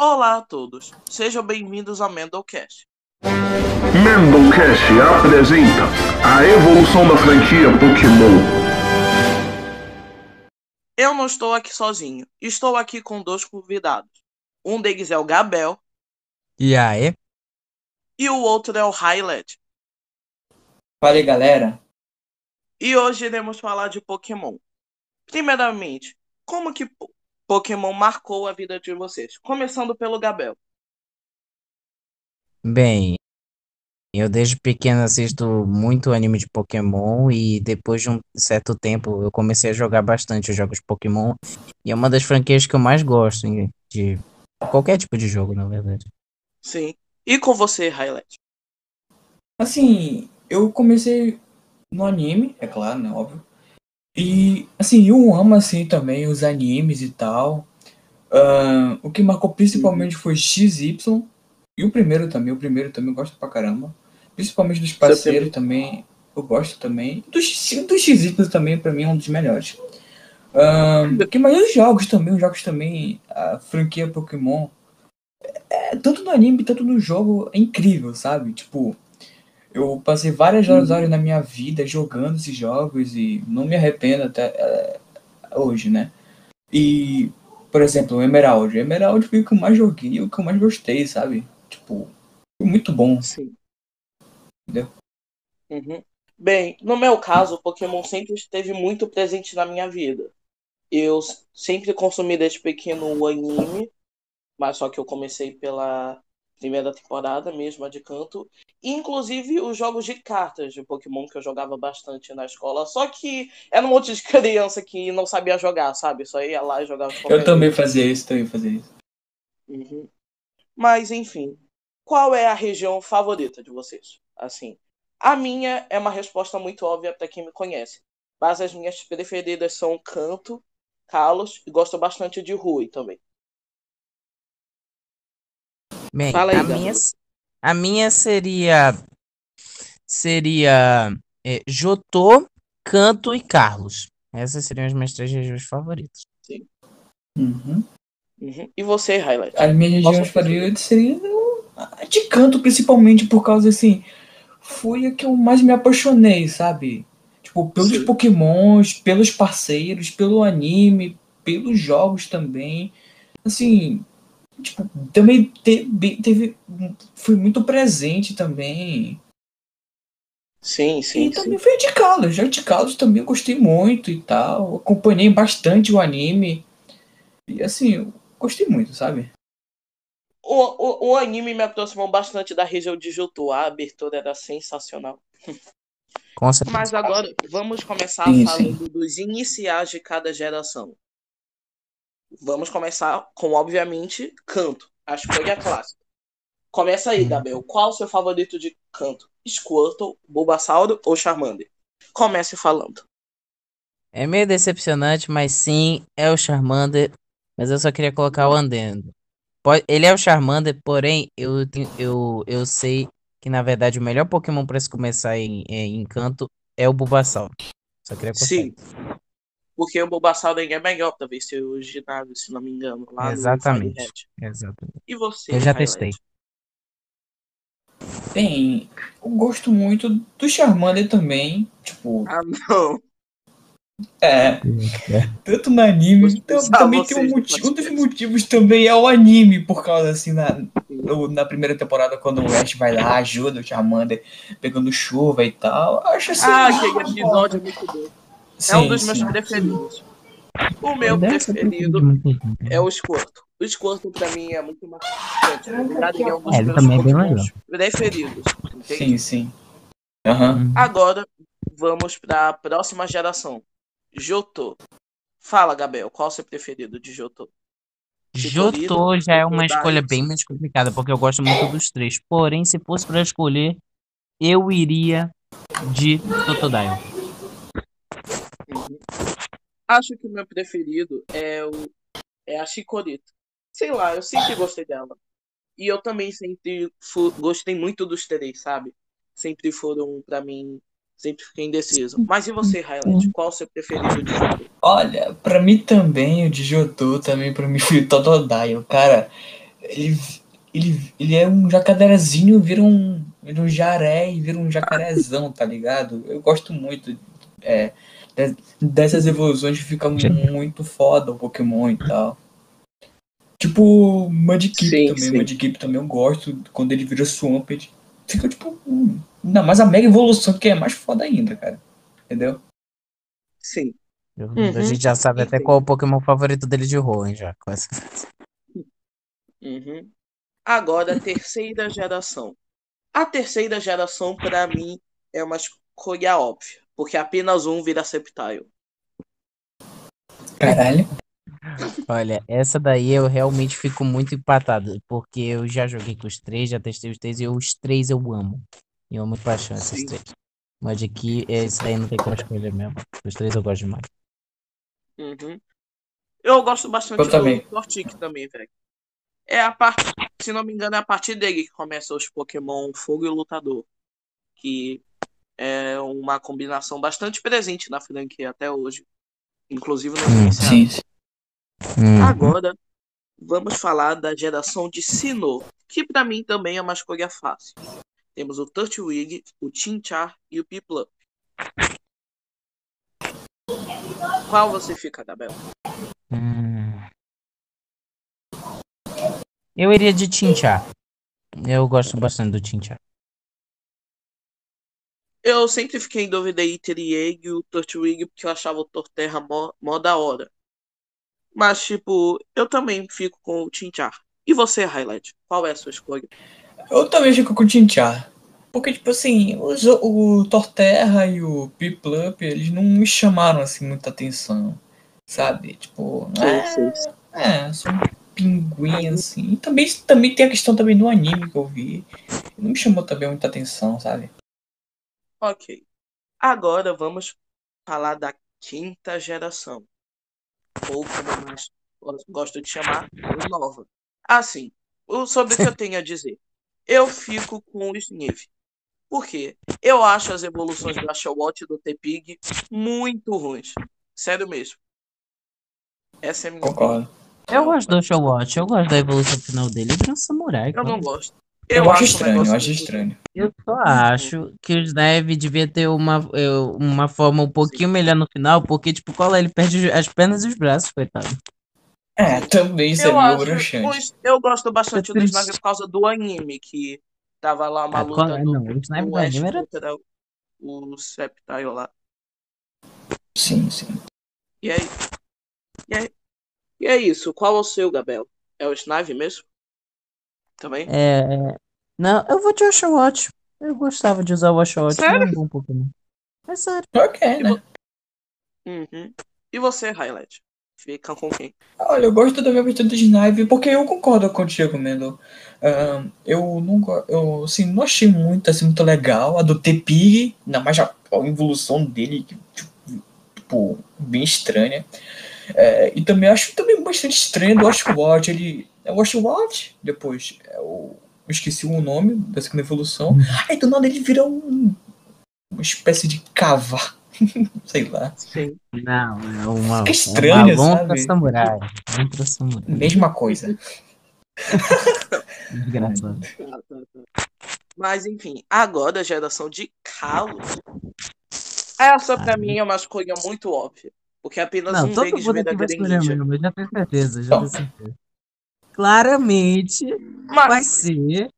Olá a todos, sejam bem-vindos ao Mendelcast. Mendelcast apresenta a evolução da franquia Pokémon. Eu não estou aqui sozinho, estou aqui com dois convidados. Um deles é o Gabel E aí? e o outro é o Highlight. Fala aí, galera. E hoje iremos falar de Pokémon. Primeiramente, como que Pokémon marcou a vida de vocês? Começando pelo Gabel. Bem, eu desde pequeno assisto muito anime de Pokémon e depois de um certo tempo eu comecei a jogar bastante os jogos de Pokémon e é uma das franquias que eu mais gosto em- de qualquer tipo de jogo, na verdade. Sim. E com você, Highlight? Assim, eu comecei no anime, é claro, né? Óbvio. E, assim, eu amo, assim, também os animes e tal. Ahn, o que marcou principalmente foi XY. E o primeiro também, o primeiro também eu gosto pra caramba. Principalmente dos parceiros também, eu gosto também. Do, do XY também, pra mim, é um dos melhores. Ahn, que mais os jogos também, os jogos também, a franquia Pokémon. É, tanto no anime, tanto no jogo, é incrível, sabe? Tipo, eu passei várias horas, horas na minha vida jogando esses jogos e não me arrependo até é, hoje, né? E, por exemplo, o Emerald. O Emerald foi o que eu mais joguei e o que eu mais gostei, sabe? Tipo, foi muito bom. Sim. Entendeu? Uhum. Bem, no meu caso, o Pokémon sempre esteve muito presente na minha vida. Eu sempre consumi desde pequeno o anime, mas só que eu comecei pela primeira temporada mesmo, a de canto. E, inclusive os jogos de cartas de Pokémon que eu jogava bastante na escola. Só que era um monte de criança que não sabia jogar, sabe? Só ia lá e jogava Eu também fazia isso, também fazia isso. Uhum. Mas, enfim, qual é a região favorita de vocês? Assim, a minha é uma resposta muito óbvia para quem me conhece. Mas as minhas preferidas são Canto, Kalos e gosto bastante de Rui também. Bem, Fala aí, a minha, a minha seria seria é, Jotô, Canto e Carlos. Essas seriam as minhas três regiões favoritas. Uhum. Uhum. E você, Highlight? As minhas Qual regiões favoritas seriam a de canto, principalmente por causa, assim, foi a que eu mais me apaixonei, sabe? Tipo, pelos Sim. pokémons, pelos parceiros, pelo anime, pelos jogos também. Assim, tipo, também teve, teve foi muito presente também. Sim, sim, e sim. também foi a de. A de Kalos também gostei muito e tal. Acompanhei bastante o anime. E assim, eu gostei muito, sabe? O, o, o anime me aproximou bastante da região de Johto. A abertura era sensacional. Com certeza. Mas agora vamos começar Sim, falando dos iniciais de cada geração. Vamos começar com, obviamente, canto. A escolha clássica. Começa aí, Gabriel. Qual o seu favorito de canto? Squirtle, Bulbasauro ou Charmander? Comece falando. É meio decepcionante, mas sim, é o Charmander. Mas eu só queria colocar o Andendo. Ele é o Charmander, porém, eu, eu, eu sei que na verdade o melhor Pokémon para se começar em, em canto é o Bulbasaur. Só queria cortar Sim. Porque o Bulbasauro ainda é melhor pra vencer o ginásio, se não me engano. Lá Exatamente. Exatamente. e você, Eu já Highlight? testei. Tem. Eu gosto muito do Charmander também. Tipo, Ah, não. é. Tanto no anime. Também tem um, motivo, um dos motivos também é o anime, por causa assim, na, no- na primeira temporada, quando o Ash vai lá, ajuda o Charmander pegando chuva e tal. Eu Acho assim. Ah, aquele episódio é muito bom. É um sim, dos meus sim. preferidos. O meu preferido é o Squirtle. O Squirtle pra mim é muito marcante. Ele é um dos É, ele meus também é bem Pokémons preferidos. entende? Sim, sim. Aham. Hum. Agora, vamos pra próxima geração. Jotô. Fala, Gabriel, qual o seu preferido de Jotô? Chikorito, Jotô já é uma escolha bem mais complicada, porque eu gosto muito dos três. Porém, se fosse pra escolher, eu iria de Totodile. Uhum. Acho que o meu preferido é, o, é a Chikorito. Sei lá, eu sempre gostei dela. E eu também sempre gostei muito dos três, sabe? Sempre foram, pra mim, sempre fiquei indeciso. Mas e você, Highlight? Qual o seu preferido de Jotô? Olha, pra mim também, o de Jotô também, pra mim foi o Totodile. Cara, ele, ele, ele é um jacarezinho, vira um, vira um jaré e vira um jacarezão, tá ligado? Eu gosto muito é, dessas evoluções fica muito foda o Pokémon e tal. Tipo, Mudkip Sim, também. sim. Mudkip também eu gosto quando ele vira Swampert. Fica tipo. hum, Ainda mais a Mega Evolução, que é mais foda ainda, cara. Entendeu? Sim. Eu- Uhum, A gente já sabe até qual é o Pokémon favorito dele de Rowan já. Com essa... Uhum. Agora, a terceira geração. A terceira geração, pra mim, é uma escolha óbvia. Porque apenas um vira Sceptile. Caralho. Olha, essa daí eu realmente fico muito empatado, porque eu já joguei com os três, já testei os três, e os três eu amo. E eu amo paixão esses Sim. três. Mas aqui, esse daí não tem como escolher mesmo. Os três eu gosto demais. Uhum. Eu gosto bastante Eu também. do Tortic também, velho. É a parte, se não me engano, é a partir dele que começa os Pokémon Fogo e Lutador. Que é uma combinação bastante presente na franquia até hoje. Inclusive no Hum. Sim, sim. Hum, Agora, vamos falar da geração de Sinnoh, que pra mim também é uma escolha fácil. Temos o Turtwig, o Chinchar e o Piplup. Qual você fica, Gabriel? hum. Eu iria de Chinchar. Eu gosto bastante do Chinchar. Eu sempre fiquei em dúvida entre Egg e o Turtwig, porque eu achava o Torterra mó, mó da hora. Mas, tipo, eu também fico com o Chinchar. E você, Highlight? Qual é a sua escolha? Eu também fico com o Tinchar. Porque, tipo assim, os- o Torterra e o Piplup, eles não me chamaram assim muita atenção. Sabe? Tipo, é, é um pinguim assim. E também, também tem a questão também do anime que eu vi. Não me chamou também muita atenção, sabe? Ok. Agora vamos falar da quinta geração. Ou como eu mais gosto de chamar, nova. Assim, o- sobre o que eu tenho a dizer. Eu fico com o Sniv. Por quê? Eu acho as evoluções do Ashawott e do Tepig muito ruins. Sério mesmo. Essa é a minha opinião. Concordo. Eu gosto do Oshawott, eu gosto da evolução final dele. Ele vira um samurai. Eu não gosto. Eu, acho um estranho, eu acho estranho. Eu só acho que o Snave devia ter uma, eu- uma forma um pouquinho melhor no final, porque, tipo, cola, ele perde as pernas e os braços, coitado. É, também Eu, acho, broxante. eu gosto bastante do. Snag por causa do anime, que tava lá uma Ah, luta cola- do, não, o Snave do anime era... contra o Sceptile lá. Sim, sim. E aí? E aí? E é isso. Qual é o seu, Gabriel? É o Snave mesmo? Também? É, é... Não, eu vou de Oshawott. Eu gostava de usar o Oshawott, ele é um bom Pokémon. É sério. Ok, né? Uhum. E você, Highlight? Fica com quem? Olha, eu gosto da minha versão do Snipe, porque eu concordo contigo, Mendo. Ahn, eu não go- eu assim, não achei muito, assim, muito legal a do Tepig, ainda mais a, a evolução dele, tipo, tipo, bem estranha. É, e também acho também bastante estranho do Oshawott. Ele. É o Oshawott? Depois, é o, eu esqueci o nome da segunda evolução. Aí do nada ele vira um, uma espécie de cavalo. Sei lá. Sim. Não, é uma, Fica estranho, uma lontra sabe? samurai. Lontra samurai. Mesma coisa. Mas enfim, agora a geração de Kalos. Essa pra Ah, mim é uma escolha muito óbvia. Porque apenas Não, um todo deles escolher Greninja. mesmo, eu já tenho certeza, já tenho certeza. Claramente vai Mas, ser.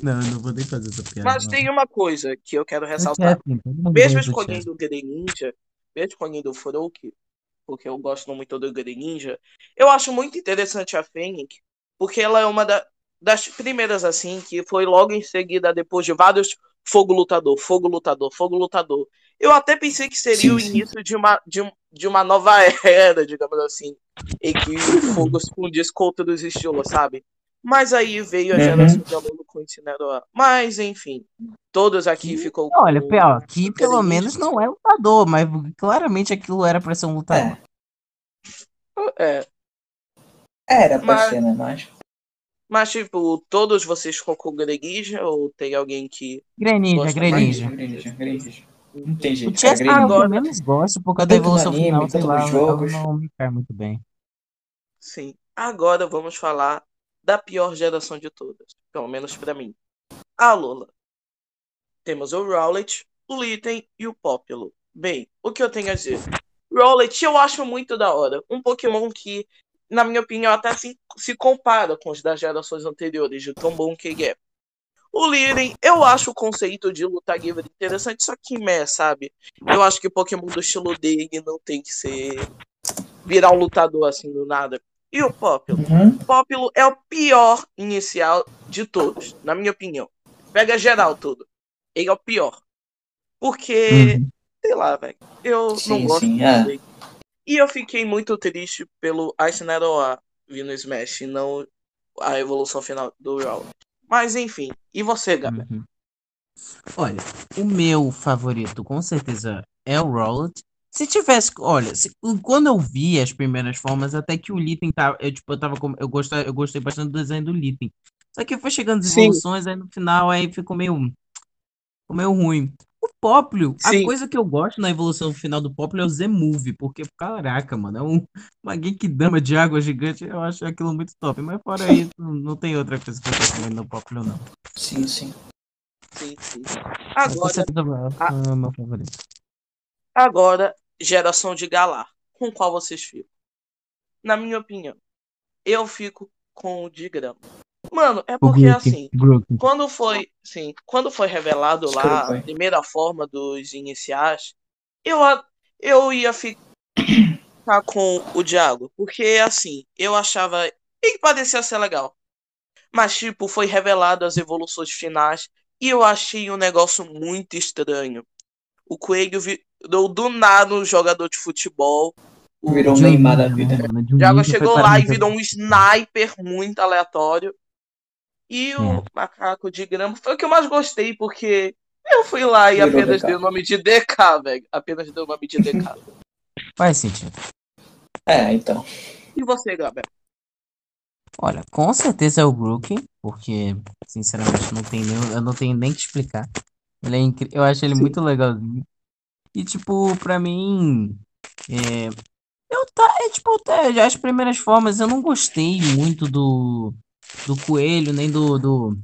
Não, eu não vou nem fazer essa piada. mas não. tem uma coisa que eu quero ressaltar. assim, todo mundo Mesmo escolhendo o Greninja, mesmo escolhendo o Froak, porque eu gosto muito do Greninja, eu acho muito interessante a Fênix, porque ela é uma da- das primeiras, assim, que foi logo em seguida, depois de vários Fogo Lutador, Fogo Lutador, Fogo Lutador. Eu até pensei que seria Sim, o sim. início de uma, de, um- de uma nova era, digamos assim, em que o fogo se fundisse com outros estilos, sabe? Mas aí veio a Uhum. geração de aluno com Incineroar. Mas, enfim, todos aqui Que- ficou Olha, com pior, aqui pelo menos não é lutador, mas claramente aquilo era pra ser um lutador. É, Era pra Mas- ser, né? Mas. mas tipo, todos vocês ficam com o Greninja ou tem alguém que. Greninja, Greninja. Greninja, Greninja. Não tem O jeito. Chess cara, é o que eu Agora- menos gosto por causa da evolução anime, final, sei lá, jogos. não me cai muito bem. Sim. Agora vamos falar da pior geração de todas, pelo menos pra mim. A Lola. Temos o Rowlet, o Litten e o Populo. Bem, o que eu tenho a dizer? Rowlet eu acho muito da hora. Um Pokémon que, na minha opinião, até se, se compara com os das gerações anteriores, de tão bom que ele é. O Liren, eu acho o conceito de luta livre interessante, só que meh, sabe? Eu acho que o Pokémon do estilo dele não tem que ser. virar um lutador assim do nada. E o Poplo? Uhum. O Poplo é o pior inicial de todos, na minha opinião. Pega geral tudo. Ele é o pior. Porque, Uhum. sei lá, velho. Eu não Sim, gosto sim, é. dele. E eu fiquei muito triste pelo Ice Neroa vir no Smash e não a evolução final do Raw. Mas enfim, e você, Gabi? Uhum. Olha, o meu favorito com certeza é o Rowlet. Se tivesse, olha, se- quando eu vi as primeiras formas, até que o Litten tava, eu tipo, eu tava com, eu gostei, eu gostei bastante do desenho do Litten. Só que foi chegando as evoluções, aí no final aí ficou meio, ficou meio ruim. O Popplio, a Sim. coisa que eu gosto na evolução final do Popplio é o Z-Move, porque caraca, mano, é um, uma Genkidama de água gigante, eu acho aquilo muito top. Mas fora isso, não tem outra coisa que eu gosto muito no Popplio, não. Sim, sim. Sim, sim. Agora, é meu favorito. agora, geração de Galar. Com qual vocês ficam? Na minha opinião, eu fico com o de grama. Mano, é porque Grookey, assim, Grookey. quando foi, sim, quando foi revelado lá Desculpa, a hein. primeira forma dos iniciais, eu, a- eu ia ficar com o Diago, porque assim, eu achava ele parecia ser legal. Mas tipo, foi revelado as evoluções finais e eu achei um negócio muito estranho. O Coelho virou do nada um jogador de futebol. O Virou um Neymar da né, vida. Diago chegou lá e virou um sniper muito aleatório. E o É. macaco de grama foi o que eu mais gostei, porque eu fui lá e Virou apenas DK. dei o nome de DK, velho. Apenas dei o nome de DK. Faz sentido. É, então. e você, Gabriel? Olha, com certeza é o Grookey, porque, sinceramente, não tem nem, eu não tenho nem que explicar. Ele é incri... Eu acho ele Sim. muito legalzinho. E, tipo, pra mim, é... eu tá, é, tipo, até as primeiras formas eu não gostei muito do, do coelho, nem do, do...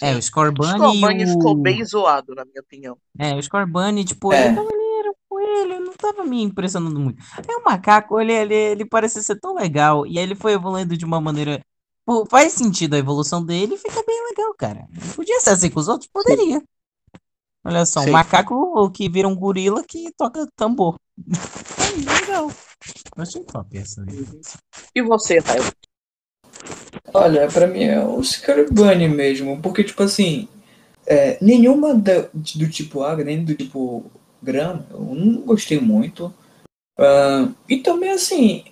É, o Scorbunny Scorbunny e ficou o... bem zoado, na minha opinião. É, o Scorbunny, tipo, É. ele, ele era um coelho, não tava me impressionando muito. Aí o macaco, ele, ele, ele parecia ser tão legal, e aí ele foi evoluindo de uma maneira. Pô, faz sentido a evolução dele e fica bem legal, cara. Podia ser assim com os outros? Poderia. Olha só, um Sim. macaco que vira um gorila que toca tambor. É legal. Eu achei top essa. E você, Raio? Olha, pra mim é o Scorbunny mesmo, porque, tipo assim, é, nenhuma da- do tipo água, nem do tipo grama, eu não gostei muito. Ah, e também, assim,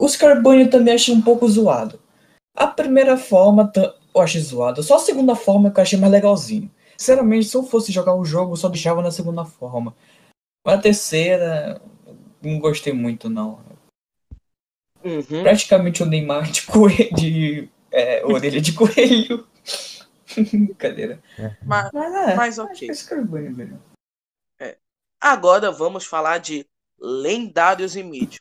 o Scorbunny eu também achei um pouco zoado. A primeira forma eu achei zoado, só a segunda forma que eu achei mais legalzinho. Sinceramente, se eu fosse jogar o jogo, eu só deixava na segunda forma. A terceira, não gostei muito, não. Uhum. praticamente o Neymar de coelho, de é, orelha de coelho. Brincadeira. Mas, Mas é, mas ok. é mesmo. Agora vamos falar de lendários e míticos.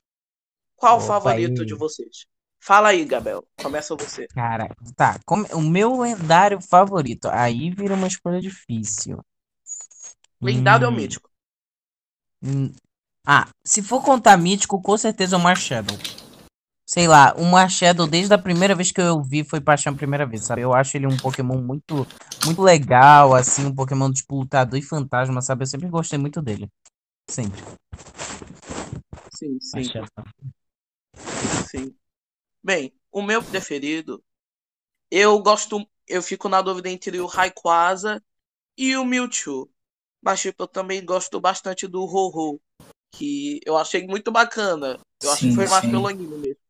Qual o favorito aí. de vocês? Fala aí, Gabriel. Começa você. Cara, tá. como- o meu lendário favorito. Aí vira uma escolha difícil. Lendário ou Hum. mítico? Hum, Ah, se for contar mítico, com certeza é o Marshadow. Sei lá, o Marshadow, desde a primeira vez que eu vi, foi paixão a primeira vez, sabe? Eu acho ele um Pokémon muito, muito legal, assim, um Pokémon tipo lutador e fantasma, sabe? Eu sempre gostei muito dele. Sempre. Sim, sim, Marshadow. sim. Bem, o meu preferido, eu gosto, eu fico na dúvida entre o Rayquaza e o Mewtwo. Mas, tipo, eu também gosto bastante do Ho-Ho, que eu achei muito bacana. Eu acho que Sim, foi mais sim. pelo anime mesmo.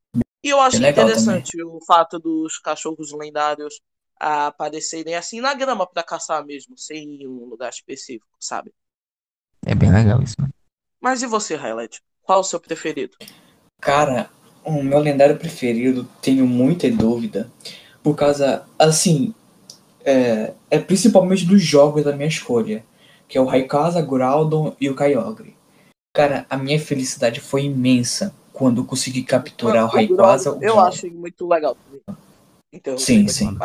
E eu achei legal interessante o fato dos cachorros lendários aparecerem assim na grama pra caçar mesmo, sem um lugar específico, sabe? É bem legal isso, né? Mas e você, Highlight? Qual o seu preferido? Cara, o meu lendário preferido, tenho muita dúvida. Por causa, assim, é, é principalmente dos jogos da minha escolha. Que é o Raikasa, Groudon e o Kyogre. Cara, a minha felicidade foi imensa quando eu consegui capturar Mano, o Rayquaza. Eu acho muito legal também. Então, Sim, sim.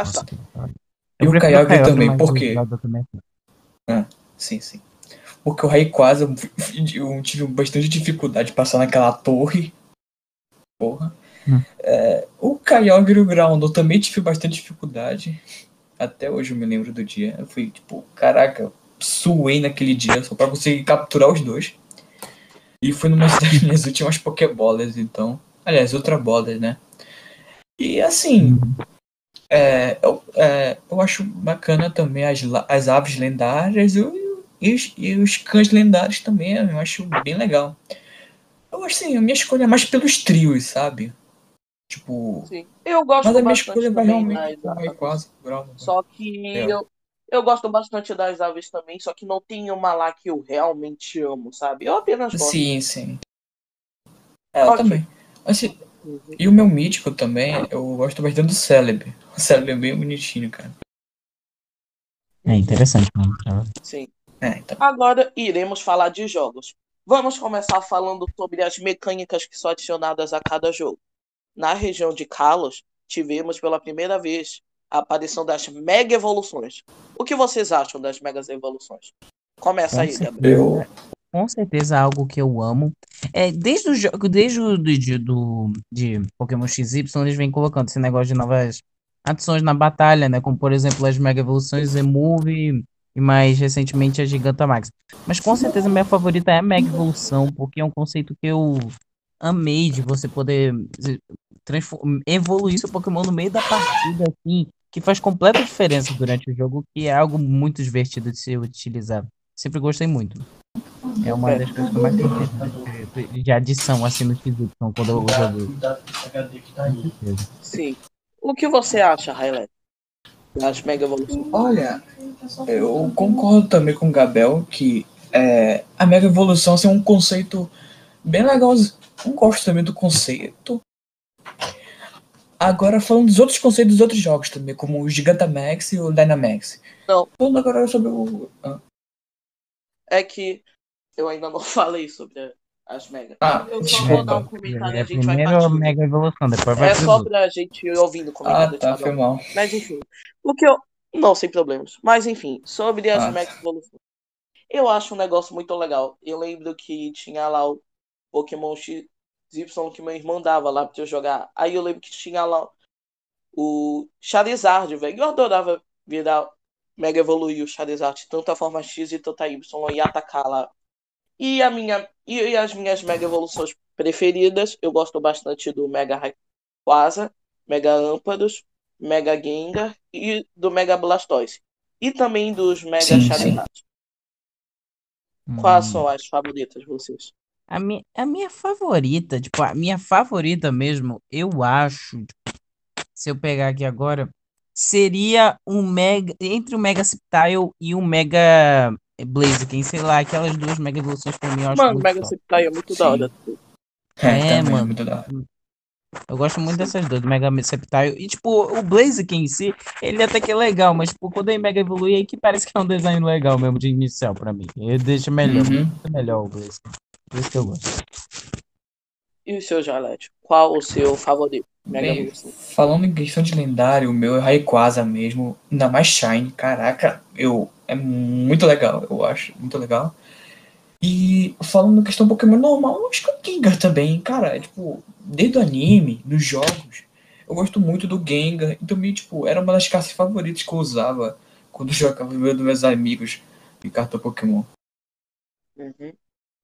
E o Kyogre também, por o quê? Também. Sim, sim. Porque o Rayquaza, eu tive bastante dificuldade de passar naquela torre. Porra. Hum. É, o Kyogre e o Ground eu também tive bastante dificuldade. Até hoje eu me lembro do dia. Eu fui tipo, caraca, suei naquele dia só pra conseguir capturar os dois. E foi numa das minhas últimas Pokébolas, então. Aliás, Ultra Bolas, né? E assim, é, eu, é, eu acho bacana também as, as aves lendárias e, e os, e os cães lendários também, eu acho bem legal. Eu acho assim, a minha escolha é mais pelos trios, sabe? Tipo, Sim. Eu gosto mas a minha escolha vai realmente aves. Rayquaza. Ground. Só que É. eu, eu gosto bastante das aves também, só que não tem uma lá que eu realmente amo, sabe? Eu apenas gosto. Sim, sim. É, eu Ok. também. Assim, Uhum. e o meu mítico também, eu gosto bastante do Celebi. O Celebi é bem bonitinho, cara. É interessante, mano. Sim. É, então. Agora iremos falar de jogos. Vamos começar falando sobre as mecânicas que são adicionadas a cada jogo. Na região de Kalos, tivemos pela primeira vez a aparição das Mega Evoluções. O que vocês acham das Mega Evoluções? Começa aí, Com Gabriel. Eu, Com certeza algo que eu amo. É, desde o jogo, desde o do, de- do, de Pokémon XY, eles vêm colocando esse negócio de novas adições na batalha, né? Como por exemplo as Mega Evoluções, Emove e mais recentemente a Gigantamax. Mas com certeza minha favorita é a Mega Evolução, porque é um conceito que eu amei de você poder transfor- evoluir seu Pokémon no meio da partida, assim, que faz completa diferença durante o jogo, que é algo muito divertido de se utilizar. Sempre gostei muito. É uma das coisas que eu mais gostei de- de adição, assim, no XY, quando eu joguei. Sim. O que você acha, Highlight? Das Mega Evoluções? olha, eu concordo também com o Gabel que é, a Mega Evolução assim, é um conceito bem legal. Eu gosto também do conceito. Agora falando dos outros conceitos dos outros jogos também, como o Gigantamax e o Dynamax. Não. Falando agora sobre o. ah, É que eu ainda não falei sobre as Mega. Ah, Eu só vou dar um comentário e É a gente vai partindo. Mega Evolução, depois vai É só pra gente ir ouvindo o Ah, comentário de tá, foi mal. Mas enfim, o que eu. Não, sem problemas. Mas enfim, sobre as Ah. Mega Evoluções. Eu acho um negócio muito legal. Eu lembro que tinha lá o Pokémon XY que meu irmão dava lá pra eu jogar. Aí eu lembro que tinha lá o Charizard, velho. Eu adorava virar Mega Evoluir o Charizard, tanto a forma X e tanto a Y, e atacar lá. E, a minha, e as minhas Mega Evoluções preferidas, eu gosto bastante do Mega Rayquaza, Mega Ampharos, Mega Gengar e do Mega Blastoise. E também dos Mega Sim, sim. Charizard. Quais Hum. são as favoritas de vocês? A minha, a minha favorita, tipo, a minha favorita mesmo, eu acho, se eu pegar aqui agora, seria um Mega, entre o Mega Sceptile e o Mega Blaziken, sei lá, aquelas duas Mega Evoluções pra mim eu acho Mano, muito Mega top. Sceptile é muito Sim. da hora. É, É, também, mano. muito da hora. Eu gosto muito dessas duas, do Mega Sceptile. E, tipo, o Blaziken em si, ele até que é legal, mas, tipo, quando ele Mega evolui, aí que parece que é um design legal mesmo de inicial pra mim. Ele deixa melhor, Uhum. muito melhor o Blaziken. Por isso que eu gosto. E o seu Jalete? Qual o seu favorito? Mega Bem, falando em questão de lendário, o meu é Rayquaza mesmo, ainda mais Shine, caraca, eu é muito legal, eu acho, muito legal. E falando em questão Pokémon normal, eu acho que o Gengar também, cara, é, tipo, desde o anime, dos jogos, eu gosto muito do Gengar, então meio, tipo, era uma das cartas favoritas que eu usava quando eu jogava com meus amigos de carta Pokémon. Uhum.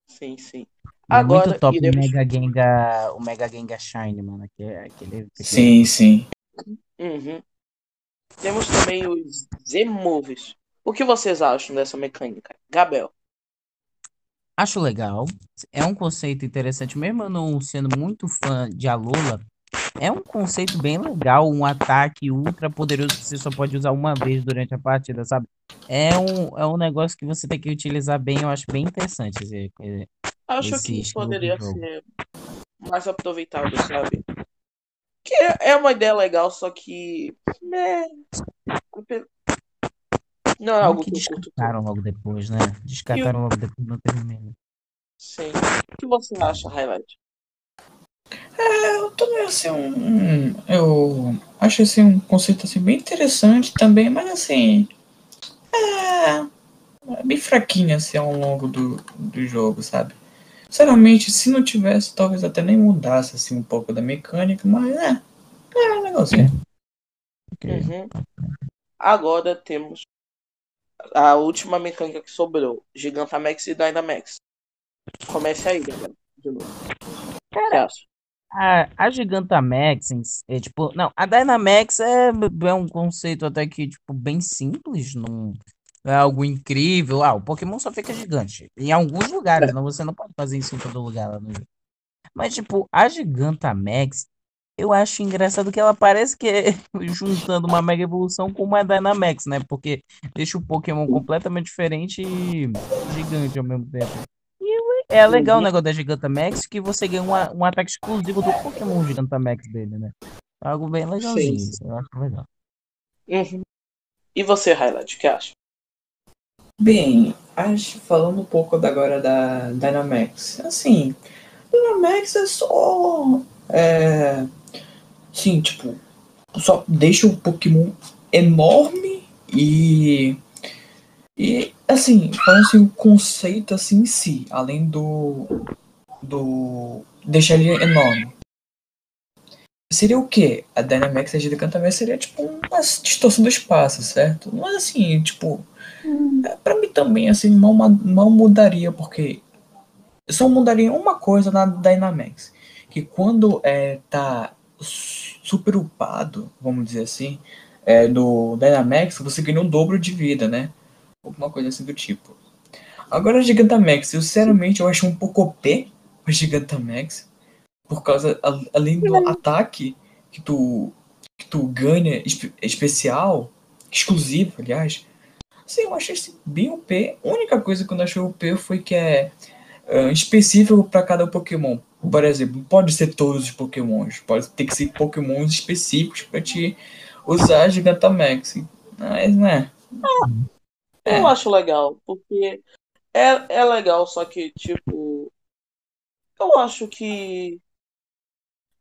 Sim, sim. É Agora muito top iremos- o Mega Gengar, o Mega Gengar Shine, mano. Que é aquele, Sim, sim. Uhum. Temos também os Z-Moves. O que vocês acham dessa mecânica? Gabel. Acho legal. É um conceito interessante, mesmo eu não sendo muito fã de Alola. É um conceito bem legal, um ataque ultra poderoso que você só pode usar uma vez durante a partida, sabe? É um, é um negócio que você tem que utilizar bem, eu acho bem interessante. esse- Acho Esse que poderia ser mais aproveitado, sabe? Que é é uma ideia legal, só que. né, Não é algo que eu descartaram logo depois, né? Descartaram logo depois, não terminei. Sim. O que você acha, Highlight? É, eu também assim um, eu acho assim um conceito assim bem interessante também, mas assim é, é bem fraquinho assim ao longo do, do jogo, sabe? Sinceramente, se não tivesse, talvez até nem mudasse assim um pouco da mecânica, mas é, é um negocinho. Uhum. Agora temos a última mecânica que sobrou: Gigantamax e Dynamax. Comece aí, galera. De novo. Acha? A, a Gigantamax, é tipo, não, a Dynamax é, é um conceito até que, tipo, bem simples, não é algo incrível. Ah, o Pokémon só fica gigante. Em alguns lugares, não, você não pode fazer isso em todo lugar lá no jogo. Mas, tipo, a Gigantamax, eu acho engraçado que ela parece que é juntando uma Mega Evolução com uma Dynamax, né? Porque deixa o Pokémon completamente diferente e gigante ao mesmo tempo. E é legal o negócio da Gigantamax que você ganha uma, um ataque exclusivo do Pokémon Gigantamax dele, né? Algo bem legalzinho, Sim. isso eu acho legal. Uhum. E você, Highlight, o que acha? Bem, acho, falando um pouco da- agora da Dynamax, assim, Dynamax é só. É, sim, tipo, só deixa o Pokémon enorme e. E, assim, falando assim, o conceito assim em si, além do. do. deixar ele enorme. Seria o quê? A Dynamax Agida Cantamax seria tipo uma distorção do espaço, certo? Mas assim, tipo. É, Pra mim também, assim, não, não mudaria, porque só mudaria uma coisa na Dynamax. Que quando é, tá su- super upado, vamos dizer assim, é, do Dynamax, você ganha o dobro de vida, né? Alguma coisa assim do tipo. Agora a Gigantamax, eu sinceramente eu acho um pouco OP a Gigantamax. Por causa, além do ataque que tu, que tu ganha espe- especial, exclusivo, aliás. Sim, eu achei bem OP. A única coisa que eu não achei OP foi que é ah, específico para cada Pokémon. Por exemplo, não pode ser todos os Pokémons. Pode ter que ser Pokémons específicos para te usar Gigantamax. Mas, né? É. Eu acho legal, porque é, é legal, só que, tipo, eu acho que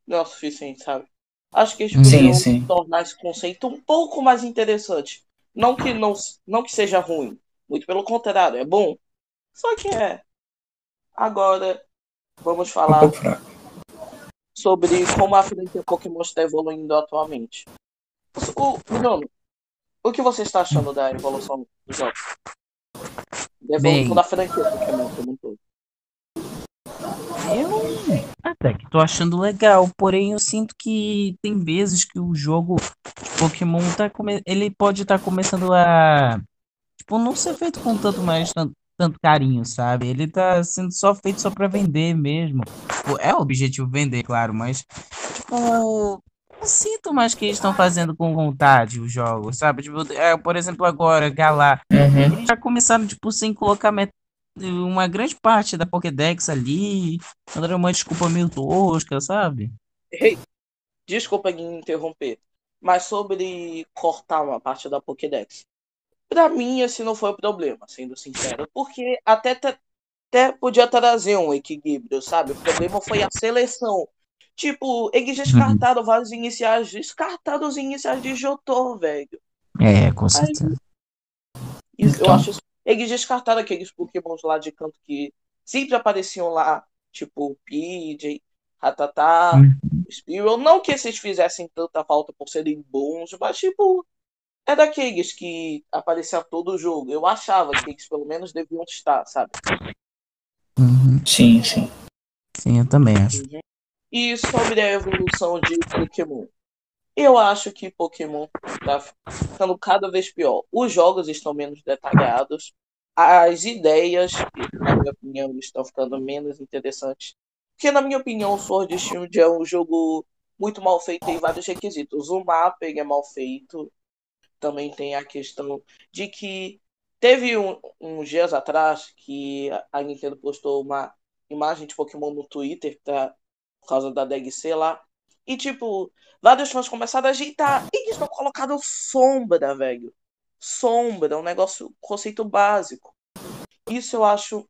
não é o suficiente, sabe? Acho que eles Sim, poderiam sim. tornar esse conceito um pouco mais interessante. Não que não, não que seja ruim, muito pelo contrário, é bom. Só que é. Agora, vamos falar sobre como a franquia Pokémon está evoluindo atualmente. O, Bruno, o que você está achando da evolução Bem. franquia Pokémon como um todo. Eu até que tô achando legal, porém eu sinto que tem vezes que o jogo de Pokémon tá come... ele pode estar começando a tipo não ser feito com tanto mais tanto, tanto carinho, sabe? Ele tá sendo só feito só pra vender mesmo. Tipo, é o objetivo vender, claro, mas tipo não sinto mais que eles estão fazendo com vontade os jogos, sabe? Tipo, é, por exemplo, agora Galar Uhum. eles já começaram, tipo, sem colocar met- uma grande parte da Pokédex ali. Mandaram uma desculpa meio tosca, sabe? Ei, desculpa me interromper, mas sobre cortar uma parte da Pokédex. Pra mim, esse não foi o problema, sendo sincero, porque até, até podia trazer um equilíbrio, sabe? O problema foi a seleção. Tipo, eles descartaram vários iniciais, descartaram os iniciais de Jotô, velho. É, com Aí, certeza. Eu Então. acho isso. Eles descartaram aqueles Pokémons lá de canto que sempre apareciam lá, tipo PJ, Ratatá, Hum. Spearow. Não que esses fizessem tanta falta por serem bons, mas tipo, é daqueles que apareciam todo o jogo. Eu achava que eles pelo menos deviam estar, sabe? Uhum. Sim, sim. Sim, eu também acho. E sobre a evolução de Pokémon. Eu acho que Pokémon tá ficando cada vez pior. Os jogos estão menos detalhados. As ideias, na minha opinião, estão ficando menos interessantes. Porque, na minha opinião, o Sword Shield é um jogo muito mal feito em vários requisitos. O mapa é mal feito. Também tem a questão de que teve um, uns dias atrás que a Nintendo postou uma imagem de Pokémon no Twitter pra, por causa da DLC lá. E, tipo, vários fãs começaram a ajeitar. Eles não colocaram sombra, velho. Sombra, um negócio, conceito básico. Isso eu acho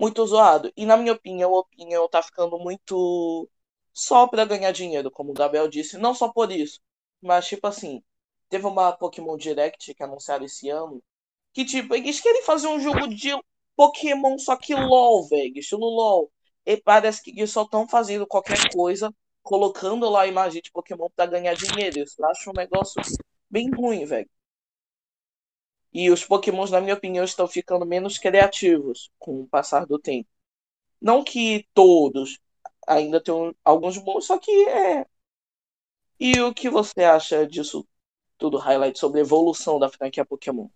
muito zoado. E na minha opinião, a opinião tá ficando muito só para ganhar dinheiro, como o Gabriel disse, não só por isso, mas tipo assim, teve uma Pokémon Direct que anunciaram esse ano, que tipo, eles querem fazer um jogo de Pokémon só que LOL, velho, estilo LOL. E parece que eles só estão fazendo qualquer coisa, colocando lá a imagem de Pokémon para ganhar dinheiro. Eu acho um negócio bem ruim, velho. E os Pokémons, na minha opinião, estão ficando menos criativos com o passar do tempo. Não que todos, ainda tem alguns bons, só que é. E o que você acha disso tudo, highlight sobre a evolução da franquia Pokémon?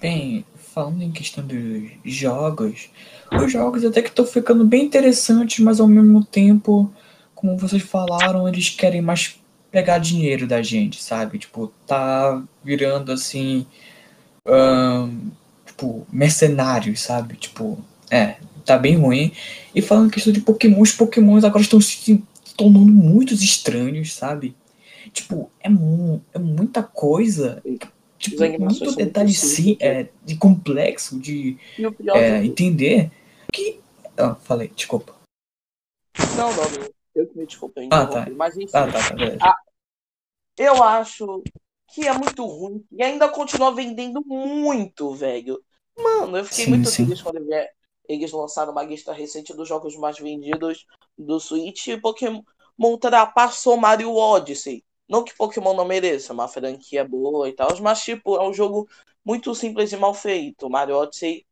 Bem, falando em questão dos jogos, os jogos até que estão ficando bem interessantes, mas ao mesmo tempo, como vocês falaram, eles querem mais pegar dinheiro da gente, sabe? Tipo, tá virando assim. Um, tipo, mercenários, sabe? Tipo, é, tá bem ruim. E falando em questão de Pokémon, os Pokémons agora estão se tornando muito estranhos, sabe? Tipo, é, mu é muita coisa. Tipo, muito detalhe sim, é, de complexo, de é, é entender. Que. Ah, falei, desculpa. Não, não, eu que me desculpei. Ah, tá. Mas enfim. Ah, tá, tá, a, eu acho que é muito ruim. E ainda continua vendendo muito, velho. Mano, eu fiquei sim, muito sim. feliz quando eles lançaram uma lista recente dos jogos mais vendidos do Switch e Pokémon ultrapassou Mario Odyssey. Não que Pokémon não mereça, uma franquia boa e tal, mas tipo, é um jogo muito simples e mal feito. Mario Odyssey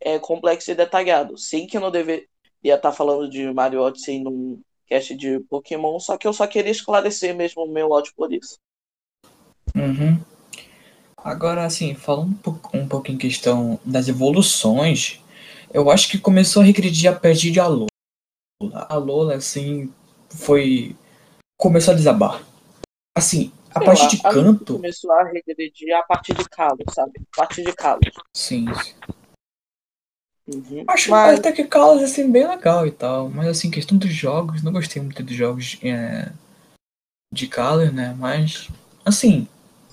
é complexo e detalhado. Sei que eu não deveria estar falando de Mario Odyssey num cast de Pokémon, só que eu só queria esclarecer mesmo o meu ódio por isso. Uhum. Agora, assim, falando um pouco em questão das evoluções, eu acho que começou a regredir a partir de Alola. A Lola, assim, foi. começou a desabar. Assim, a parte de canto. Começou a regredir a partir de Kalos, sabe? A partir de Kalos. Sim. Uhum. Acho mas... até que Kalos assim, bem legal e tal. Mas assim, questão dos jogos, não gostei muito dos jogos é, de Kalos, né? Mas, assim,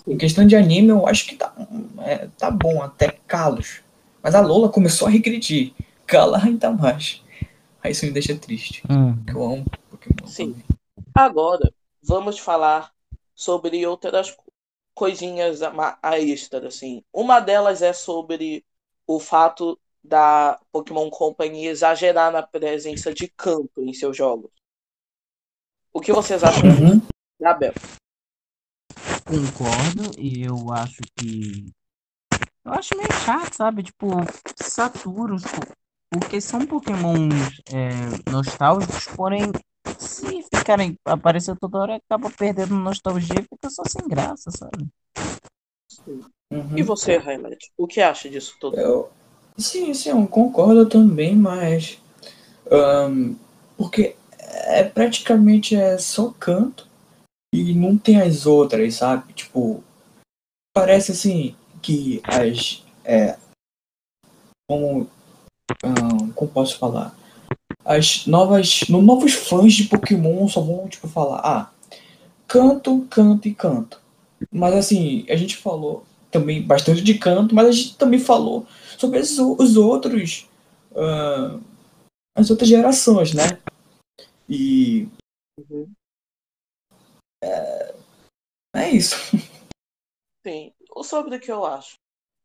em questão de anime, eu acho que tá, é, tá bom até Kalos. Mas a Lola começou a regredir. Kala ainda mais. Aí isso me deixa triste. Hum. Eu amo Pokémon. Sim. Também. Agora, vamos falar sobre outras coisinhas a extra, assim. Uma delas é sobre o fato da Pokémon Company exagerar na presença de canto em seus jogos. O que vocês acham uhum. Gabriel? Concordo, e eu acho que. Eu acho meio chato, sabe? Tipo, saturo. Porque são Pokémons é, nostálgicos, porém se ficarem aparecer toda hora, acaba perdendo nostalgia e fica só sem graça, sabe? Uhum. E você, Highlight? O que acha disso tudo? Eu, sim, sim, eu concordo também, mas. Um, porque é praticamente é só canto e não tem as outras, sabe? Tipo, parece assim que as. É, como. Um, como posso falar? As novas, no novos fãs de Pokémon só vão tipo falar, ah, canto, canto e canto. Mas assim, a gente falou também bastante de canto, mas a gente também falou sobre os, os outros, uh, as outras gerações, né? E uhum. é, é isso. Sim, sobre o que eu acho.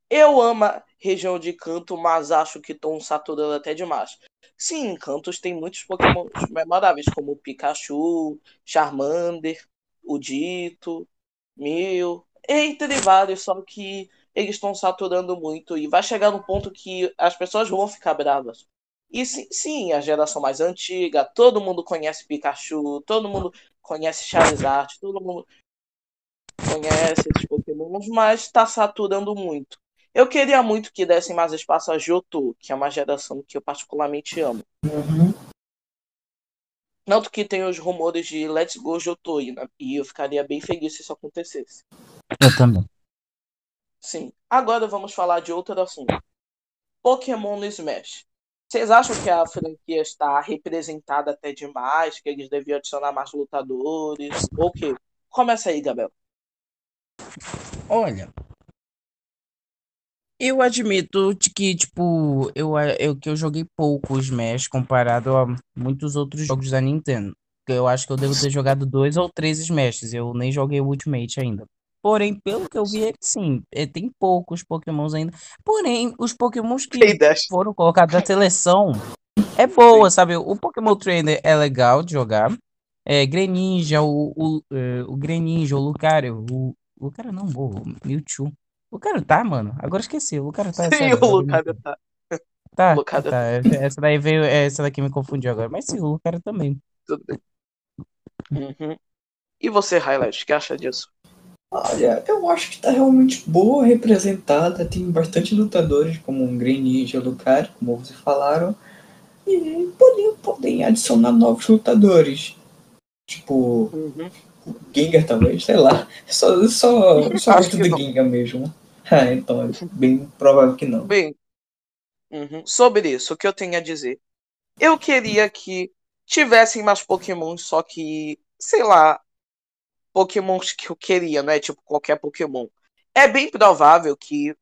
Eu amo a região de canto, mas acho que estão saturando até demais. Sim, Cantos tem muitos Pokémon memoráveis, como Pikachu, Charmander, o Dito, Mew, entre vários, só que eles estão saturando muito e vai chegar no ponto que as pessoas vão ficar bravas. E sim, sim, a geração mais antiga, todo mundo conhece Pikachu, todo mundo conhece Charizard, todo mundo conhece esses Pokémons, mas está saturando muito. Eu queria muito que dessem mais espaço a Johto, que é uma geração que eu particularmente amo. Uhum. Tanto que tem os rumores de Let's Go Johto, e eu ficaria bem feliz se isso acontecesse. Eu também. Sim. Agora vamos falar de outro assunto. Pokémon no Smash. Vocês acham que a franquia está representada até demais? Que eles deviam adicionar mais lutadores? Ou o quê? Começa aí, Gabriel. Olha, Eu admito de que, tipo, eu, eu, que eu joguei pouco Smash comparado a muitos outros jogos da Nintendo. Eu acho que eu devo ter jogado dois ou três Smashes. Eu nem joguei o Ultimate ainda. Porém, pelo que eu vi, sim, é, tem poucos Pokémons ainda. Porém, os Pokémons que foram colocados na seleção é boa, sabe? O Pokémon Trainer é legal de jogar. É, Greninja, o, o, é, o Greninja, o Lucario, o Lucario não, o Mewtwo. O Lucario tá, mano. Agora esqueci. O Lucario tá. Sim, sério, o agora me- Lucario tá. Tá, Lucario tá. Essa daí veio. Essa daqui me confundiu agora. Mas sim, o Lucario também. Tudo bem. Uhum. E você, Highlight, o que acha disso? Olha, eu acho que tá realmente boa representada. Tem bastante lutadores, como um Greninja e o Lucario, como vocês falaram. E podem, podem adicionar novos lutadores. Tipo, Uhum. Gengar talvez, sei lá. Só, só, só Acho gosto que do não. Gengar mesmo. Ah, então é bem provável que não. Bem, uhum. sobre isso, o que eu tenho a dizer? Eu queria que tivessem mais Pokémons, só que, sei lá, Pokémons que eu queria, não é tipo qualquer Pokémon. É bem provável que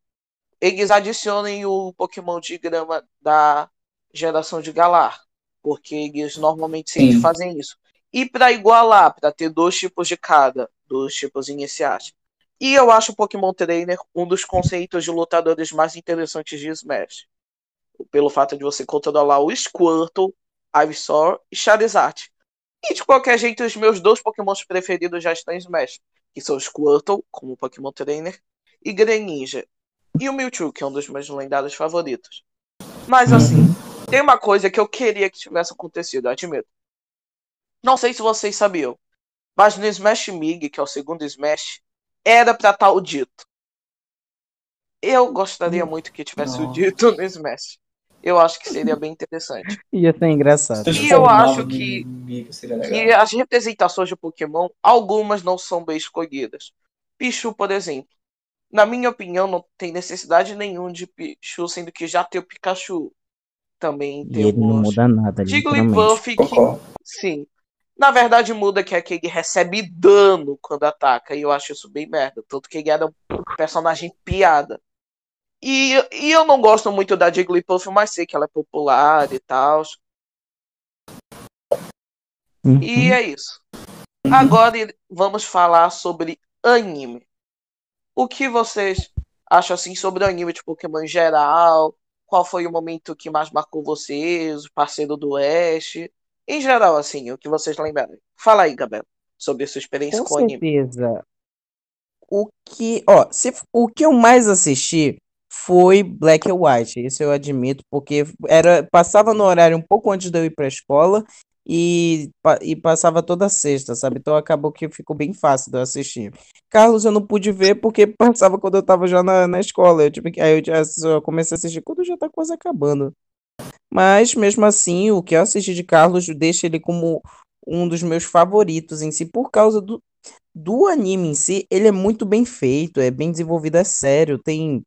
eles adicionem o Pokémon de grama da geração de Galar, porque eles normalmente sempre Sim. fazem isso. E para igualar, para ter dois tipos de cada, dois tipos iniciais. E eu acho o Pokémon Trainer um dos conceitos de lutadores mais interessantes de Smash. Pelo fato de você controlar o Squirtle, Ivysaur e Charizard. E de qualquer jeito, os meus dois Pokémons preferidos já estão em Smash. Que são o Squirtle, como Pokémon Trainer, e Greninja. E o Mewtwo, que é um dos meus lendários favoritos. Mas assim, tem uma coisa que eu queria que tivesse acontecido, eu admito. Não sei se vocês sabiam, mas no Smash Mig, que é o segundo Smash, era pra estar o Dito. Eu gostaria muito que tivesse o Nossa. Dito no Smash. Eu acho que seria bem interessante. Ia ser engraçado. E eu acho que- que as representações de Pokémon, algumas não são bem escolhidas. Pichu, por exemplo. Na minha opinião, não tem necessidade nenhuma de Pichu, sendo que já tem o Pikachu. Também E ele não muda nada. Jigglypuff, que sim. Na verdade, muda que é que ele recebe dano quando ataca, e eu acho isso bem merda. Tanto que ele era um personagem piada. E, e eu não gosto muito da Jigglypuff, mas sei que ela é popular e tal. Uhum. E é isso. Agora vamos falar sobre anime. O que vocês acham assim sobre o anime de Pokémon em geral? Qual foi o momento que mais marcou vocês? O parceiro do Ash? Em geral, assim, o que vocês lembrarem. Fala aí, Gabriel, sobre a sua experiência com, Com o anime. certeza. O que, ó, se, o que eu mais assisti foi Black and White, isso eu admito, porque era, passava no horário um pouco antes de eu ir pra escola e, e passava toda sexta, sabe? Então acabou que ficou bem fácil de eu assistir. Carlos eu não pude ver porque passava quando eu tava já na, na escola, eu tive que, aí eu já só comecei a assistir quando já tá quase acabando. Mas mesmo assim, o que eu assisti de Carlos deixa ele como um dos meus favoritos em si, por causa do, do anime em si, ele é muito bem feito, é bem desenvolvido, é sério, tem,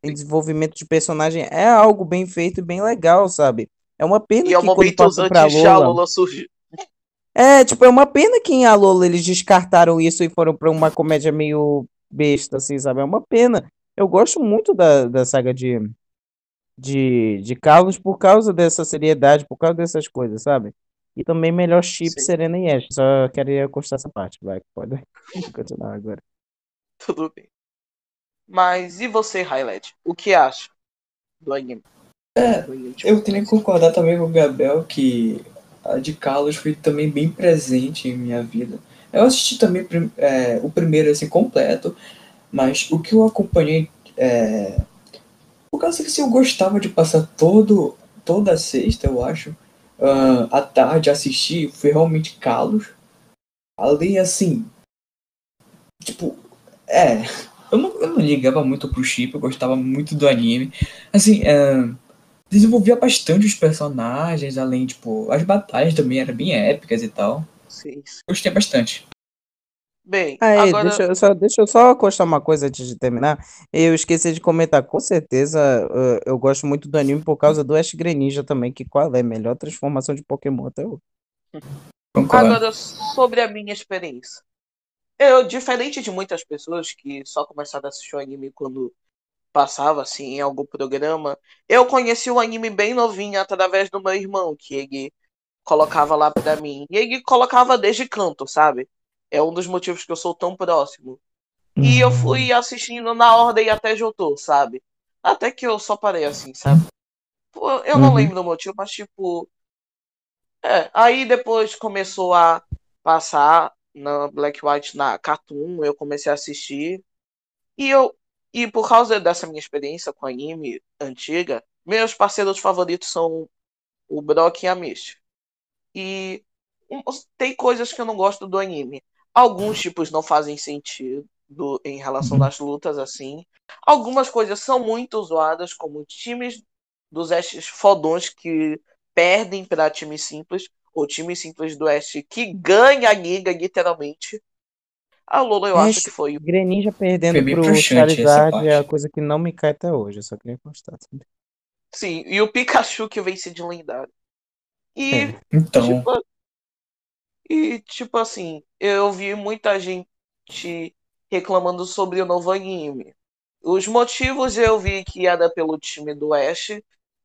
tem desenvolvimento de personagem, é algo bem feito e bem legal, sabe? É uma pena E é que quando momento passou pra Lola, Lola surgir. é, tipo, é uma pena que em Alola eles descartaram isso e foram pra uma comédia meio besta, assim, sabe? É uma pena. Eu gosto muito da, da saga de, de, de Carlos por causa dessa seriedade, por causa dessas coisas, sabe? E também melhor chip Sim. Serena e Ash. Só queria constar essa parte, vai, pode continuar agora. Tudo bem. Mas e você, Highlight? O que acha do anime? É, Eu tenho que concordar também com o Gabriel que a de Carlos foi também bem presente em minha vida. Eu assisti também é, o primeiro assim completo, mas o que eu acompanhei é, por causa que assim, eu gostava de passar todo toda sexta, eu acho, ah, à tarde assistir, foi realmente Carlos. Ali assim, tipo, é, eu não, eu não ligava muito pro chip, eu gostava muito do anime. Assim, é, desenvolvia bastante os personagens, além, tipo, as batalhas também eram bem épicas e tal. Sim, sim. Gostei bastante. Bem, Aí, agora deixa eu só, deixa eu só constar uma coisa antes de terminar. Eu esqueci de comentar, com certeza, eh, eu gosto muito do anime por causa do Ash Greninja também, que qual é a melhor transformação de Pokémon até hoje. Concordo. Agora, sobre a minha experiência. Eu, diferente de muitas pessoas que só começaram a assistir o anime quando passava assim em algum programa, eu conheci o anime bem novinho através do meu irmão, que ele colocava lá pra mim. E ele colocava desde canto, sabe? É um dos motivos que eu sou tão próximo. E eu fui assistindo na ordem até Jotô, sabe? Até que eu só parei assim, sabe? Pô, Eu não Uhum. lembro do motivo, mas tipo. É, aí depois começou a passar na Black White na Cartoon, eu comecei a assistir. E eu. E por causa dessa minha experiência com anime antiga, meus parceiros favoritos são o Brock e a Misty. E tem coisas que eu não gosto do anime. Alguns tipos não fazem sentido em relação Uhum. às lutas, assim. Algumas coisas são muito zoadas, como times dos Oestes fodões que perdem para times simples, ou times simples do Oeste que ganha a liga, literalmente. A Lola eu acho que foi. Greninja perdendo Foi bem pro frustrante essa Charizard é a coisa que não me cai até hoje, eu só queria constar. sabe? Sim, e o Pikachu que vence de lendário. E É. Então, Tipo, e tipo assim, eu vi muita gente reclamando sobre o novo anime. Os motivos eu vi que era pelo time do Ash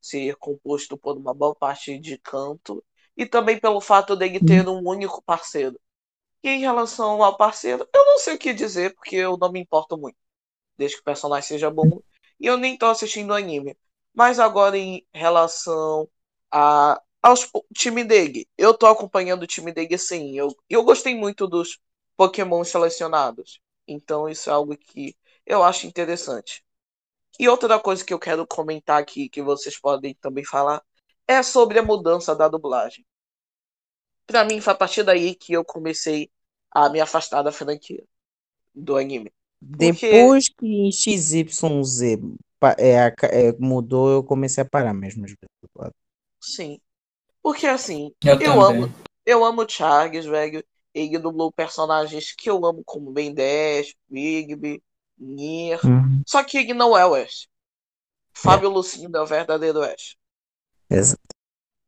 ser composto por uma boa parte de canto e também pelo fato dele ter um único parceiro. E em relação ao parceiro, eu não sei o que dizer porque eu não me importo muito, desde que o personagem seja bom. E eu nem tô assistindo anime. Mas agora em relação a aos o time dele. Eu tô acompanhando o time dele sim. Eu, eu gostei muito dos Pokémon selecionados. Então isso é algo que eu acho interessante. E outra coisa que eu quero comentar aqui, que vocês podem também falar, é sobre a mudança da dublagem. Pra mim, foi a partir daí que eu comecei a me afastar da franquia do anime. Depois que em XYZ é, é, mudou, eu comecei a parar mesmo. de. Sim. Porque assim, eu, eu amo, eu amo o Chagas, velho. Ele dublou personagens que eu amo, como Ben 10, Bigby, Nier. Uhum. Só que ele não é o Ash. Fábio Lucindo é o verdadeiro Ash. Exato.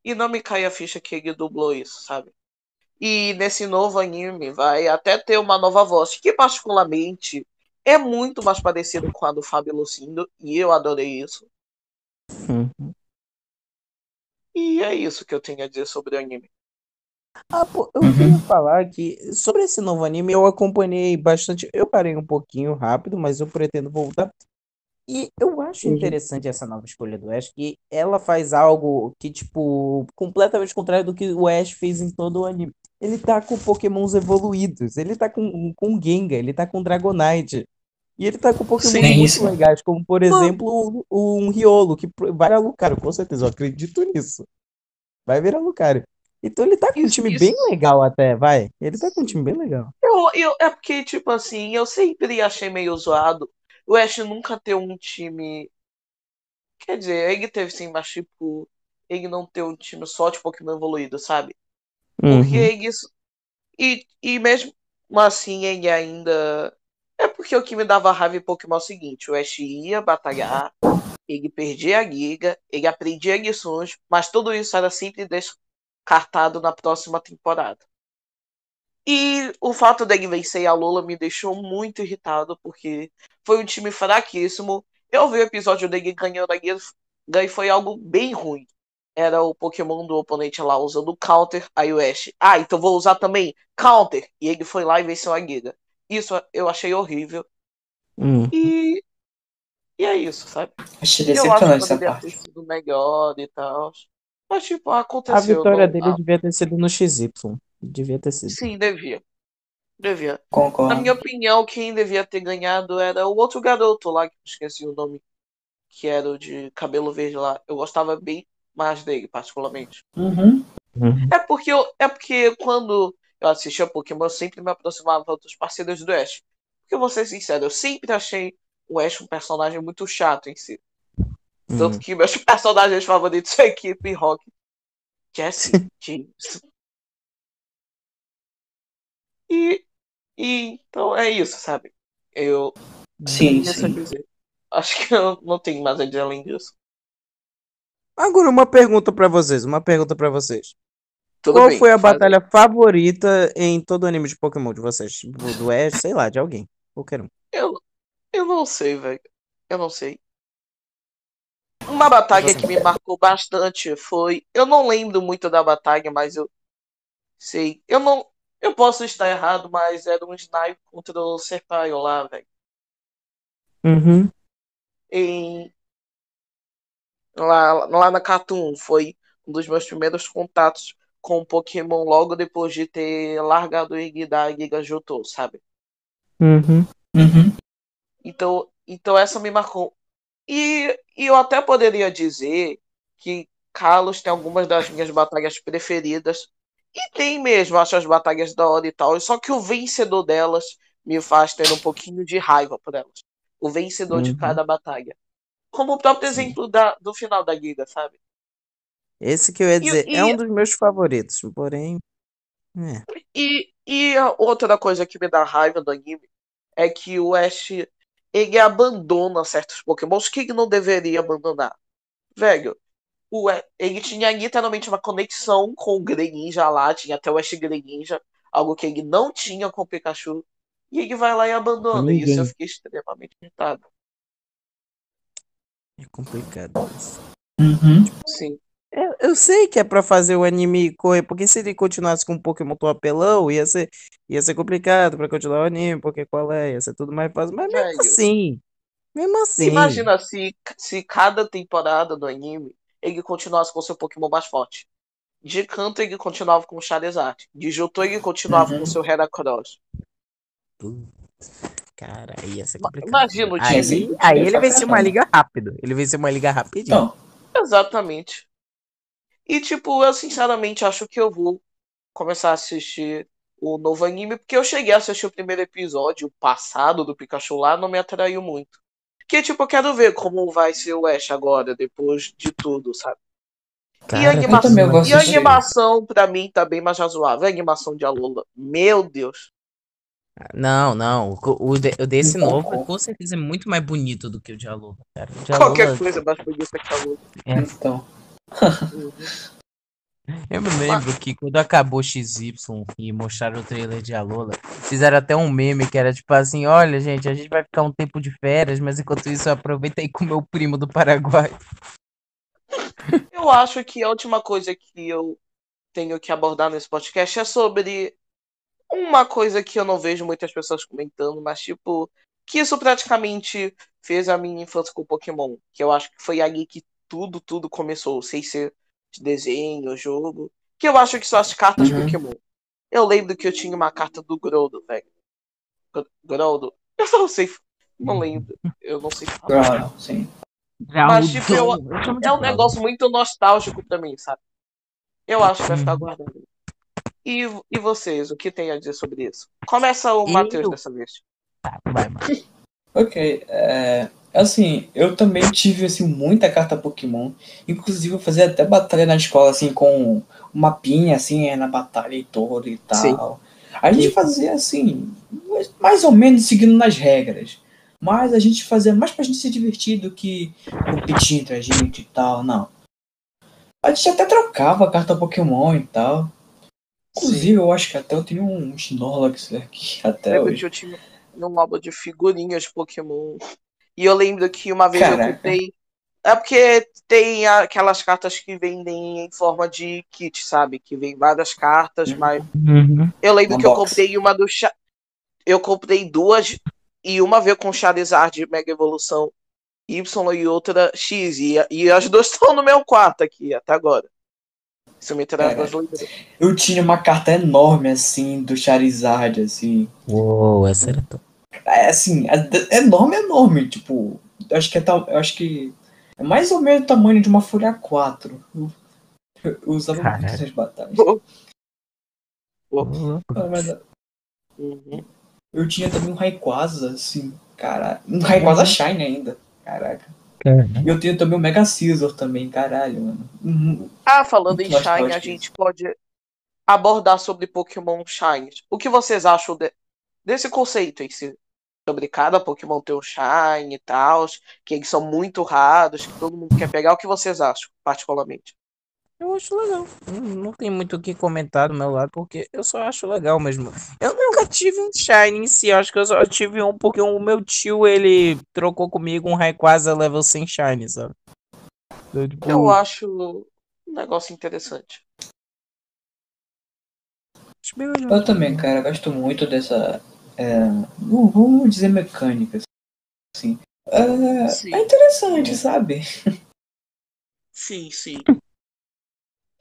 E não me cai a ficha que ele dublou isso, sabe? E nesse novo anime vai até ter uma nova voz, que particularmente é muito mais parecido com a do Fábio Lucindo, e eu adorei isso. Uhum. E é isso que eu tenho a dizer sobre o anime. Ah, pô, eu Uhum. queria falar que sobre esse novo anime eu acompanhei bastante. Eu parei um pouquinho rápido, mas eu pretendo voltar. E eu acho Uhum. interessante essa nova escolha do Ash, que ela faz algo que, tipo, completamente contrário do que o Ash fez em todo o anime. Ele tá com Pokémons evoluídos, ele tá com, com Gengar, ele tá com Dragonite. E ele tá com Pokémon Sim, muito isso. legais, como por exemplo o- um Riolo, que vai virar Lucario, com certeza, eu acredito nisso. Vai virar Lucario. Então ele tá com um Isso- time isso- bem legal até, vai. Ele tá com um time bem legal. Eu, eu, é porque, tipo assim, eu sempre achei meio zoado o Ash nunca ter um time. Quer dizer, ele teve sim, mas tipo, ele não ter um time só de Pokémon evoluído, sabe? Porque Uhum. ele. E, e mesmo assim, ele ainda. Porque o que me dava raiva em Pokémon é o seguinte: o Ash ia batalhar, ele perdia a liga, ele aprendia lições, mas tudo isso era sempre descartado na próxima temporada. E o fato dele vencer a Lola me deixou muito irritado, porque foi um time fraquíssimo. Eu vi o episódio dele ganhando a guia, e foi algo bem ruim. Era o Pokémon do oponente lá usando Counter, aí o Ash. Ah, então vou usar também Counter. E ele foi lá e venceu a guia. Isso eu achei horrível. Uhum. E. E é isso, sabe? Achei Eu acho decepcionante que essa poderia ter parte. sido melhor e tal. Mas, tipo, A aconteceu. vitória não- dele ah, devia ter sido no XY. Devia ter sido. Sim, devia. Devia. Na Concordo. minha opinião, quem devia ter ganhado era o outro garoto lá, que eu esqueci o nome, que era o de cabelo verde lá. Eu gostava bem mais dele, particularmente. Uhum. Uhum. É porque, eu, é porque quando eu assistia Pokémon, eu sempre me aproximava dos parceiros do Ash. Porque, eu vou ser sincero, eu sempre achei o Ash um personagem muito chato em si. Tanto Uhum. que meus personagens favoritos são a equipe Rock, Jesse, James. E, e então é isso, sabe? Eu Sim, sim. Acho que eu não tenho mais a dizer além disso. Agora uma pergunta pra vocês, uma pergunta pra vocês. Tudo Qual bem, foi a faz batalha favorita em todo o anime de Pokémon de vocês? Do Ash, sei lá, de alguém. Qualquer um. Eu, eu não sei, velho. Eu não sei. Uma batalha que me marcou bastante foi. Eu não lembro muito da batalha, mas eu sei. Eu não. Eu posso estar errado, mas era um snipe contra o Serpaio lá, velho. Uhum. Em. Lá, lá na Cartoon. Foi um dos meus primeiros contatos com Pokémon logo depois de ter largado o Ig da Giga Johto, sabe? Uhum. Uhum. Então, então essa me marcou. E, e eu até poderia dizer que Carlos tem algumas das minhas batalhas preferidas. E tem mesmo, acho as batalhas da hora e tal. Só que o vencedor delas me faz ter um pouquinho de raiva por elas. O vencedor de Uhum. cada batalha. Como o próprio Sim. exemplo da, do final da Giga, sabe? Esse que eu ia dizer e- é um dos meus favoritos, porém. É. E, e a outra coisa que me dá raiva do anime é que o Ash ele abandona certos Pokémons que ele não deveria abandonar. Velho, o ele tinha literalmente uma conexão com o Greninja lá, tinha até o Ash Greninja, algo que ele não tinha com o Pikachu. E ele vai lá e abandona. E isso eu fiquei extremamente irritado. É complicado isso. Uhum. Sim. Eu, eu sei que é pra fazer o anime correr, porque se ele continuasse com um Pokémon tão apelão, ia ser, ia ser complicado pra continuar o anime, porque qual é? Ia ser tudo mais fácil. Mas mesmo Velho. assim, mesmo assim. Imagina se, se cada temporada do anime ele continuasse com seu Pokémon mais forte. De canto ele continuava com o Charizard. De Johto ele continuava Uhum. com o seu Heracross. Cara, aí ia ser complicado. imagina o Aí, time. aí Ia ele venceu uma liga rápido. Ele venceu uma liga rapidinho. Então, Exatamente. E tipo, eu sinceramente acho que eu vou começar a assistir o novo anime, porque eu cheguei a assistir o primeiro episódio, o passado do Pikachu lá, não me atraiu muito. Porque, tipo, eu quero ver como vai ser o Ash agora, depois de tudo, sabe? e a Cara, animação, e a animação, pra mim, tá bem mais razoável. A animação de Alola, meu Deus. Não, não. O, o de- o desse Não, novo não. com certeza é muito mais bonito do que o de Alola, cara. O de Qualquer Alola, coisa mais bonita que a Alola. então. Eu me lembro que quando acabou XY e mostraram o trailer de Alola, fizeram até um meme que era tipo assim: olha, gente, a gente vai ficar um tempo de férias, mas enquanto isso aproveita aí com meu primo do Paraguai. Eu acho que a última coisa que eu tenho que abordar nesse podcast é sobre uma coisa que eu não vejo muitas pessoas comentando, mas tipo, que isso praticamente fez a minha infância com Pokémon, que eu acho que foi ali que tudo, tudo começou, sem ser de desenho, jogo, que eu acho que são as cartas Uhum. Pokémon. Eu lembro que eu tinha uma carta do Groldo, velho. Groldo? Eu não sei, não lembro, eu não sei falar. Ah, sim. Mas, tipo, eu- É um negócio muito nostálgico pra mim, sabe? Eu acho que vai ficar guardado. E, e vocês, o que tem a dizer sobre isso? Começa o Eu- Matheus dessa vez. Vai, vai. Ok, é, assim, eu também tive assim muita carta Pokémon. Inclusive eu fazia até batalha na escola assim com um mapinha assim é, na batalha e toda e tal. A gente fazia assim, mais- ou menos seguindo nas regras. Mas a gente fazia mais pra gente se divertir do que competir entre a gente e tal, não. A gente até trocava carta Pokémon e tal. Inclusive, eu acho que até eu tenho um Snorlax aqui até Lembro hoje. eu tinha um álbum de figurinhas Pokémon. E eu lembro que uma vez eu Caraca. comprei. É porque tem aquelas cartas que vendem em forma de kit, sabe? Que vem várias cartas, mas Uhum. Eu lembro que eu comprei uma do Cha... Eu comprei duas e uma veio com Charizard Mega Evolução Y e outra X. E, e as duas estão no meu quarto aqui até agora. Isso me traz Caraca. duas lembranças. Eu tinha uma carta enorme, assim, do Charizard, assim. Uou, essa era top. É, assim, é, é enorme, enorme. Tipo, eu acho que é tal. Eu acho que é mais ou menos o tamanho de uma folha 4. Eu, eu usava muito Caraca. essas batalhas. Uou. Ah, mas Uhum. Eu tinha também um Rayquaza, assim, caralho. Um Rayquaza Shine ainda. Caraca. Caramba. E eu tenho também o Mega Scizor também, caralho, mano. Uhum. Ah, falando em Muito Shine, a gente pode abordar sobre Pokémon Shine. O que vocês acham de- desse conceito em si? Sobre cada Pokémon ter um Shine e tal, que eles são muito raros, que todo mundo quer pegar. O que vocês acham, particularmente? Eu acho legal. Não, não tem muito o que comentar do meu lado, porque eu só acho legal mesmo. Eu nunca tive um Shine em si, eu acho que eu só tive um porque o meu tio, ele trocou comigo um Rayquaza level 100 Shine, sabe? Então, tipo, Eu acho um negócio interessante. Eu também, cara, gosto muito dessa. É, não vamos dizer mecânica. Assim. É, Sim. é interessante, sabe? Sim, sim.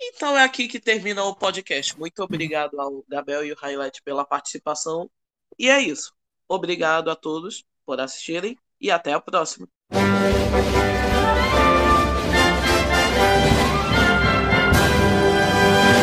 Então é aqui que termina o podcast. Muito obrigado ao Gabriel e o Highlight pela participação. E é isso. Obrigado a todos por assistirem e até a próxima.